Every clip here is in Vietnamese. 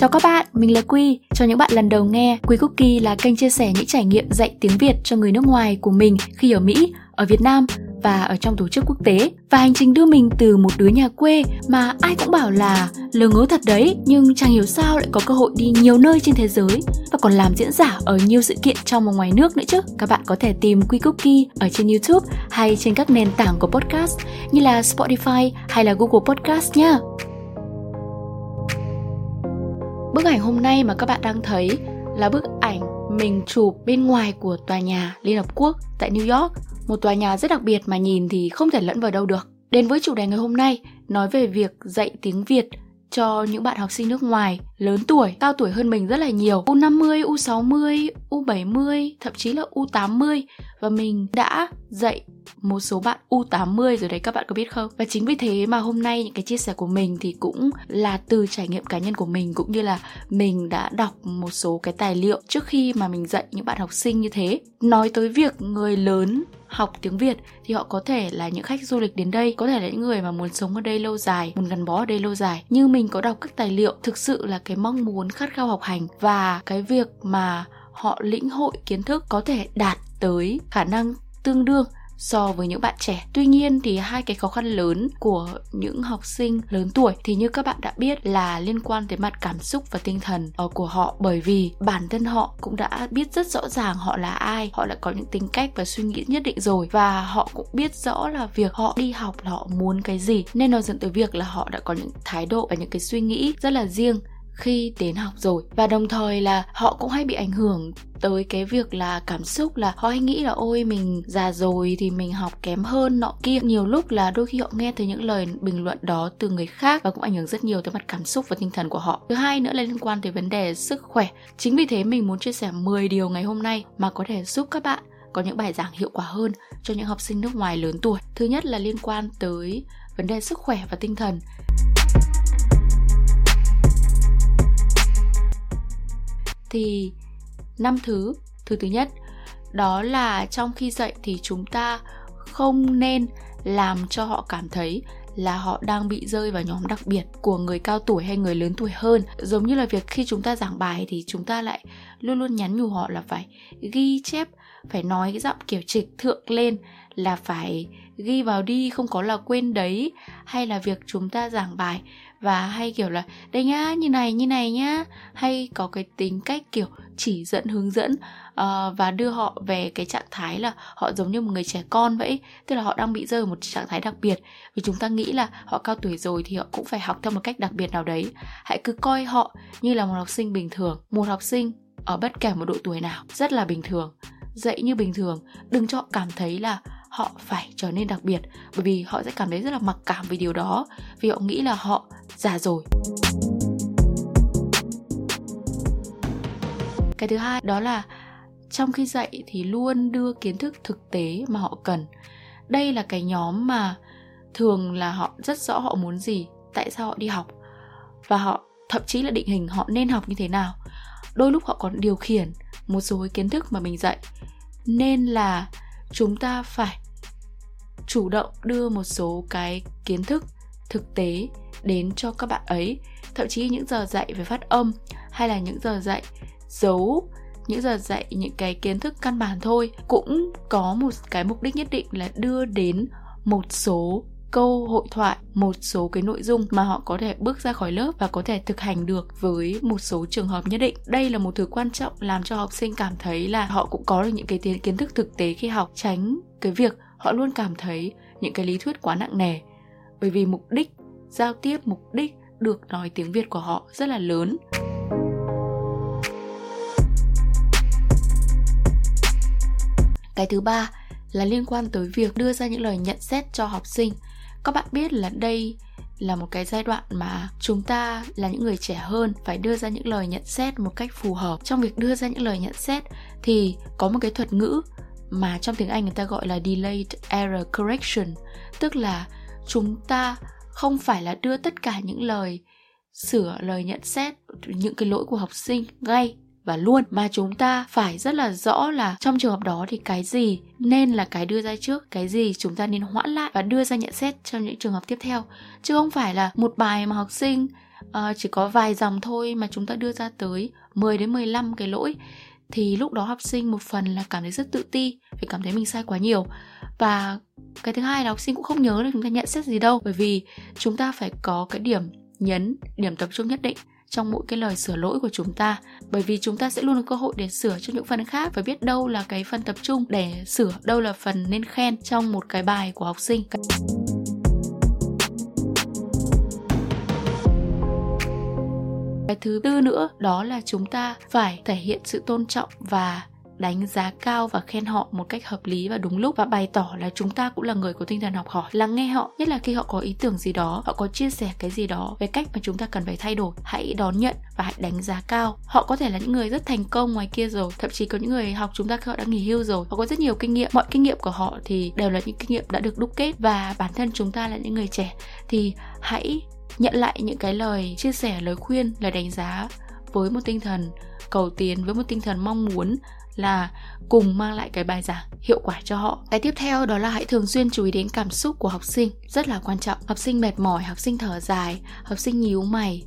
Chào các bạn, mình là Quy. Cho những bạn lần đầu nghe, Quy Cookie là kênh chia sẻ những trải nghiệm dạy tiếng Việt cho người nước ngoài của mình khi ở Mỹ, ở Việt Nam và ở trong tổ chức quốc tế. Và hành trình đưa mình từ một đứa nhà quê mà ai cũng bảo là lờ ngớ thật đấy nhưng chẳng hiểu sao lại có cơ hội đi nhiều nơi trên thế giới và còn làm diễn giả ở nhiều sự kiện trong và ngoài nước nữa chứ. Các bạn có thể tìm Quy Cookie ở trên YouTube hay trên các nền tảng của podcast như là Spotify hay là Google Podcast nhé Bức ảnh hôm nay mà các bạn đang thấy là bức ảnh mình chụp bên ngoài của tòa nhà Liên Hợp Quốc tại New York một tòa nhà rất đặc biệt mà nhìn thì không thể lẫn vào đâu được. Đến với chủ đề ngày hôm nay, nói về việc dạy tiếng Việt cho những bạn học sinh nước ngoài lớn tuổi, cao tuổi hơn mình rất là nhiều. U50, U60, U70, thậm chí là U80 và mình đã dạy một số bạn U80 rồi đấy các bạn có biết không? Và chính vì thế mà hôm nay những cái chia sẻ của mình thì cũng là từ trải nghiệm cá nhân của mình cũng như là mình đã đọc một số cái tài liệu trước khi mà mình dạy những bạn học sinh như thế. Nói tới việc người lớn học tiếng Việt thì họ có thể là những khách du lịch đến đây, có thể là những người mà muốn sống ở đây lâu dài, muốn gắn bó ở đây lâu dài. Như mình có đọc các tài liệu, thực sự là cái mong muốn khát khao học hành và cái việc mà họ lĩnh hội kiến thức có thể đạt tới khả năng tương đương so với những bạn trẻ. Tuy nhiên thì hai cái khó khăn lớn của những học sinh lớn tuổi thì như các bạn đã biết là liên quan tới mặt cảm xúc và tinh thần ờ, của họ. Bởi vì bản thân họ cũng đã biết rất rõ ràng họ là ai, họ đã có những tính cách và suy nghĩ nhất định rồi. Và họ cũng biết rõ là việc họ đi học là họ muốn cái gì. Nên nó dẫn tới việc là họ đã có những thái độ và những cái suy nghĩ rất là riêng khi đến học rồi. Và đồng thời là họ cũng hay bị ảnh hưởng tới cái việc là cảm xúc, là họ hay nghĩ là ôi, mình già rồi thì mình học kém hơn nọ kia. Nhiều lúc là đôi khi họ nghe thấy những lời bình luận đó từ người khác và cũng ảnh hưởng rất nhiều tới mặt cảm xúc và tinh thần của họ. Thứ hai nữa là liên quan tới vấn đề sức khỏe. Chính vì thế mình muốn chia sẻ 10 điều ngày hôm nay mà có thể giúp các bạn có những bài giảng hiệu quả hơn cho những học sinh nước ngoài lớn tuổi. Thứ nhất là liên quan tới vấn đề sức khỏe và tinh thần. Thì năm thứ thứ thứ nhất. Đó là trong khi dạy thì chúng ta không nên làm cho họ cảm thấy là họ đang bị rơi vào nhóm đặc biệt của người cao tuổi hay người lớn tuổi hơn. Giống như là việc khi chúng ta giảng bài thì chúng ta lại luôn luôn nhắn nhủ họ là phải ghi chép, phải nói cái giọng kiểu trịch thượng lên, là phải ghi vào đi, không có là quên đấy. Hay là việc chúng ta giảng bài và hay kiểu là đây nhá như này như này nhá. Hay có cái tính cách kiểu chỉ dẫn hướng dẫn uh, và đưa họ về cái trạng thái là họ giống như một người trẻ con vậy. Tức là họ đang bị rơi vào một trạng thái đặc biệt. Vì chúng ta nghĩ là họ cao tuổi rồi thì họ cũng phải học theo một cách đặc biệt nào đấy. Hãy cứ coi họ như là một học sinh bình thường một học sinh ở bất kể một độ tuổi nào rất là bình thường. Dạy như bình thường. Đừng cho họ cảm thấy là họ phải trở nên đặc biệt bởi vì họ sẽ cảm thấy rất là mặc cảm về điều đó. Vì họ nghĩ là họ già rồi. Cái thứ hai đó là trong khi dạy thì luôn đưa kiến thức thực tế mà họ cần. Đây là cái nhóm mà thường là họ rất rõ họ muốn gì, tại sao họ đi học, và họ, thậm chí là định hình họ nên học như thế nào. Đôi lúc họ còn điều khiển một số kiến thức mà mình dạy. Nên là chúng ta phải chủ động đưa một số cái kiến thức thực tế đến cho các bạn ấy. Thậm chí những giờ dạy về phát âm hay là những giờ dạy dấu, những giờ dạy những cái kiến thức căn bản thôi cũng có một cái mục đích nhất định là đưa đến một số câu hội thoại một số cái nội dung mà họ có thể bước ra khỏi lớp và có thể thực hành được với một số trường hợp nhất định. Đây là một thứ quan trọng làm cho học sinh cảm thấy là họ cũng có được những cái kiến thức thực tế khi học tránh cái việc họ luôn cảm thấy những cái lý thuyết quá nặng nề. Bởi vì mục đích giao tiếp mục đích được nói tiếng việt của họ rất là lớn. Cái thứ ba là liên quan tới việc đưa ra những lời nhận xét cho học sinh. Các bạn biết là đây là một cái giai đoạn mà chúng ta là những người trẻ hơn phải đưa ra những lời nhận xét một cách phù hợp. Trong việc đưa ra những lời nhận xét thì có một cái thuật ngữ mà trong tiếng Anh người ta gọi là delayed error correction, tức là chúng ta không phải là đưa tất cả những lời sửa lời nhận xét những cái lỗi của học sinh ngay và luôn. Mà chúng ta phải rất là rõ là trong trường hợp đó thì cái gì nên là cái đưa ra trước cái gì chúng ta nên hoãn lại và đưa ra nhận xét trong những trường hợp tiếp theo. Chứ không phải là một bài mà học sinh uh, chỉ có vài dòng thôi mà chúng ta đưa ra tới 10 đến 15 cái lỗi thì lúc đó học sinh một phần là cảm thấy rất tự ti vì cảm thấy mình sai quá nhiều. Và cái thứ hai là học sinh cũng không nhớ được chúng ta nhận xét gì đâu, bởi vì chúng ta phải có cái điểm nhấn, điểm tập trung nhất định trong mỗi cái lời sửa lỗi của chúng ta. Bởi vì chúng ta sẽ luôn có cơ hội để sửa cho những phần khác và biết đâu là cái phần tập trung để sửa, đâu là phần nên khen trong một cái bài của học sinh. Cái thứ tư nữa, đó là chúng ta phải thể hiện sự tôn trọng và đánh giá cao và khen họ một cách hợp lý và đúng lúc và bày tỏ là chúng ta cũng là người có tinh thần học hỏi, lắng nghe họ, nhất là khi họ có ý tưởng gì đó, họ có chia sẻ cái gì đó về cách mà chúng ta cần phải thay đổi. Hãy đón nhận và hãy đánh giá cao. Họ có thể là những người rất thành công ngoài kia rồi, thậm chí có những người học chúng ta họ đã nghỉ hưu rồi, họ có rất nhiều kinh nghiệm. Mọi kinh nghiệm của họ thì đều là những kinh nghiệm đã được đúc kết và bản thân chúng ta là những người trẻ. Thì hãy nhận lại những cái lời chia sẻ, lời khuyên, lời đánh giá với một tinh thần cầu tiến, với một tinh thần mong muốn là cùng mang lại cái bài giảng hiệu quả cho họ. Cái tiếp theo đó là hãy thường xuyên chú ý đến cảm xúc của học sinh, rất là quan trọng. Học sinh mệt mỏi, học sinh thở dài, học sinh nhíu mày.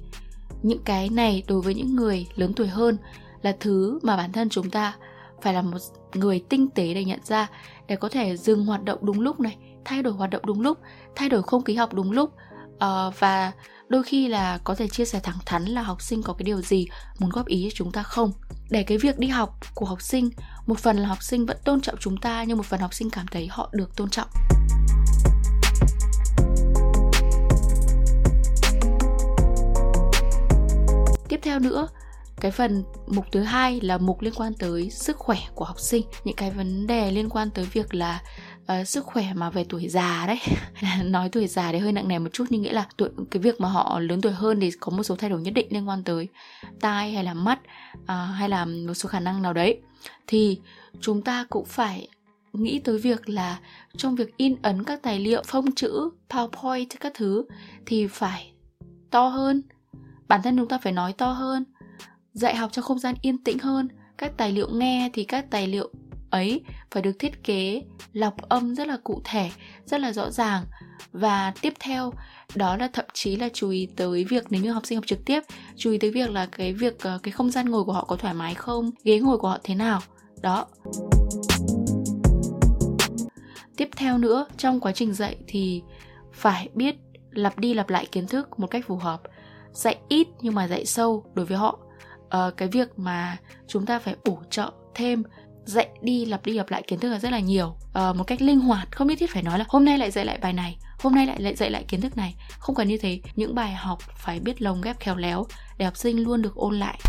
Những cái này đối với những người lớn tuổi hơn là thứ mà bản thân chúng ta phải là một người tinh tế để nhận ra để có thể dừng hoạt động đúng lúc này, thay đổi hoạt động đúng lúc, thay đổi không khí học đúng lúc uh, và đôi khi là có thể chia sẻ thẳng thắn là học sinh có cái điều gì muốn góp ý cho chúng ta không. Để cái việc đi học của học sinh một phần là học sinh vẫn tôn trọng chúng ta nhưng một phần học sinh cảm thấy họ được tôn trọng. Tiếp theo nữa cái phần mục thứ hai là mục liên quan tới sức khỏe của học sinh. Những cái vấn đề liên quan tới việc là uh, sức khỏe mà về tuổi già đấy. Nói tuổi già thì hơi nặng nề một chút nhưng nghĩa là tuổi cái việc mà họ lớn tuổi hơn thì có một số thay đổi nhất định liên quan tới tai hay là mắt uh, hay là một số khả năng nào đấy. Thì chúng ta cũng phải nghĩ tới việc là trong việc in ấn các tài liệu phông chữ powerpoint các thứ thì phải to hơn. Bản thân chúng ta phải nói to hơn. Dạy học trong không gian yên tĩnh hơn. Các tài liệu nghe thì các tài liệu ấy phải được thiết kế lọc âm rất là cụ thể rất là rõ ràng. Và tiếp theo đó là thậm chí là chú ý tới việc nếu như học sinh học trực tiếp chú ý tới việc là cái việc ờ, cái không gian ngồi của họ có thoải mái không ghế ngồi của họ thế nào. Đó. Tiếp theo nữa trong quá trình dạy thì phải biết lặp đi lặp lại kiến thức một cách phù hợp. Dạy ít nhưng mà dạy sâu đối với họ. À, cái việc mà chúng ta phải bổ trợ thêm dạy đi lặp đi lặp lại kiến thức là rất là nhiều. À, một cách linh hoạt không nhất thiết phải nói là hôm nay lại dạy lại bài này hôm nay lại lại dạy lại kiến thức này. Không cần như thế những bài học phải biết lồng ghép khéo léo để học sinh luôn được ôn lại.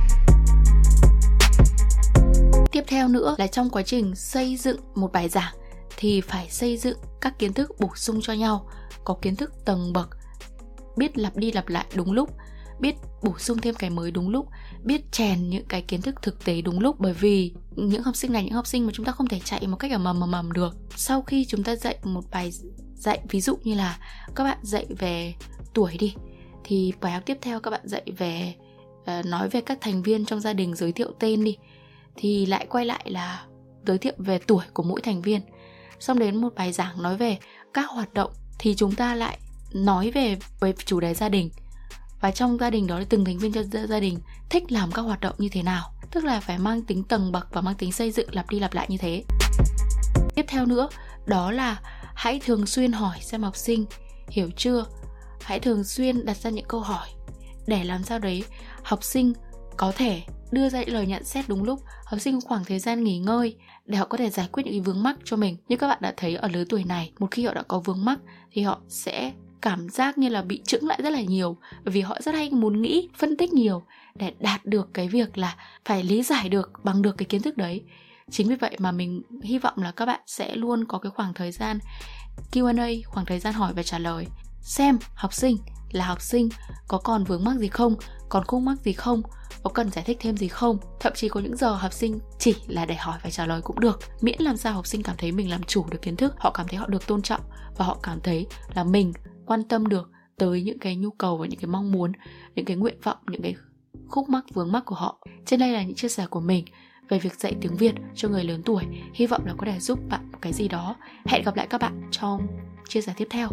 Tiếp theo nữa là trong quá trình xây dựng một bài giảng thì phải xây dựng các kiến thức bổ sung cho nhau có kiến thức tầng bậc biết lặp đi lặp lại đúng lúc biết bổ sung thêm cái mới đúng lúc biết chèn những cái kiến thức thực tế đúng lúc. Bởi vì những học sinh này những học sinh mà chúng ta không thể chạy một cách ở mầm mầm mầm được. Sau khi chúng ta dạy một bài dạy ví dụ như là các bạn dạy về tuổi đi thì bài học tiếp theo các bạn dạy về uh, nói về các thành viên trong gia đình giới thiệu tên đi thì lại quay lại là giới thiệu về tuổi của mỗi thành viên. Xong đến một bài giảng nói về các hoạt động thì chúng ta lại nói về về chủ đề gia đình và trong gia đình đó thì từng thành viên trong gia đình thích làm các hoạt động như thế nào? Tức là phải mang tính tầng bậc và mang tính xây dựng lặp đi lặp lại như thế. Tiếp theo nữa, đó là hãy thường xuyên hỏi xem học sinh hiểu chưa? Hãy thường xuyên đặt ra những câu hỏi để làm sao đấy học sinh có thể đưa ra những lời nhận xét đúng lúc. Học sinh có khoảng thời gian nghỉ ngơi để họ có thể giải quyết những vướng mắc cho mình. Như các bạn đã thấy ở lứa tuổi này, một khi họ đã có vướng mắc thì họ sẽ cảm giác như là bị chững lại rất là nhiều bởi vì họ rất hay muốn nghĩ, phân tích nhiều để đạt được cái việc là phải lý giải được bằng được cái kiến thức đấy. Chính vì vậy mà mình hy vọng là các bạn sẽ luôn có cái khoảng thời gian Q&A khoảng thời gian hỏi và trả lời, xem học sinh là học sinh có còn vướng mắc gì không, còn khúc mắc gì không, có cần giải thích thêm gì không. Thậm chí có những giờ học sinh chỉ là để hỏi và trả lời cũng được, miễn làm sao học sinh cảm thấy mình làm chủ được kiến thức, họ cảm thấy họ được tôn trọng và họ cảm thấy là mình quan tâm được tới những cái nhu cầu và những cái mong muốn, những cái nguyện vọng, những cái khúc mắc, vướng mắc của họ. Trên đây là những chia sẻ của mình về việc dạy tiếng Việt cho người lớn tuổi. Hy vọng là có thể giúp bạn một cái gì đó. Hẹn gặp lại các bạn trong chia sẻ tiếp theo.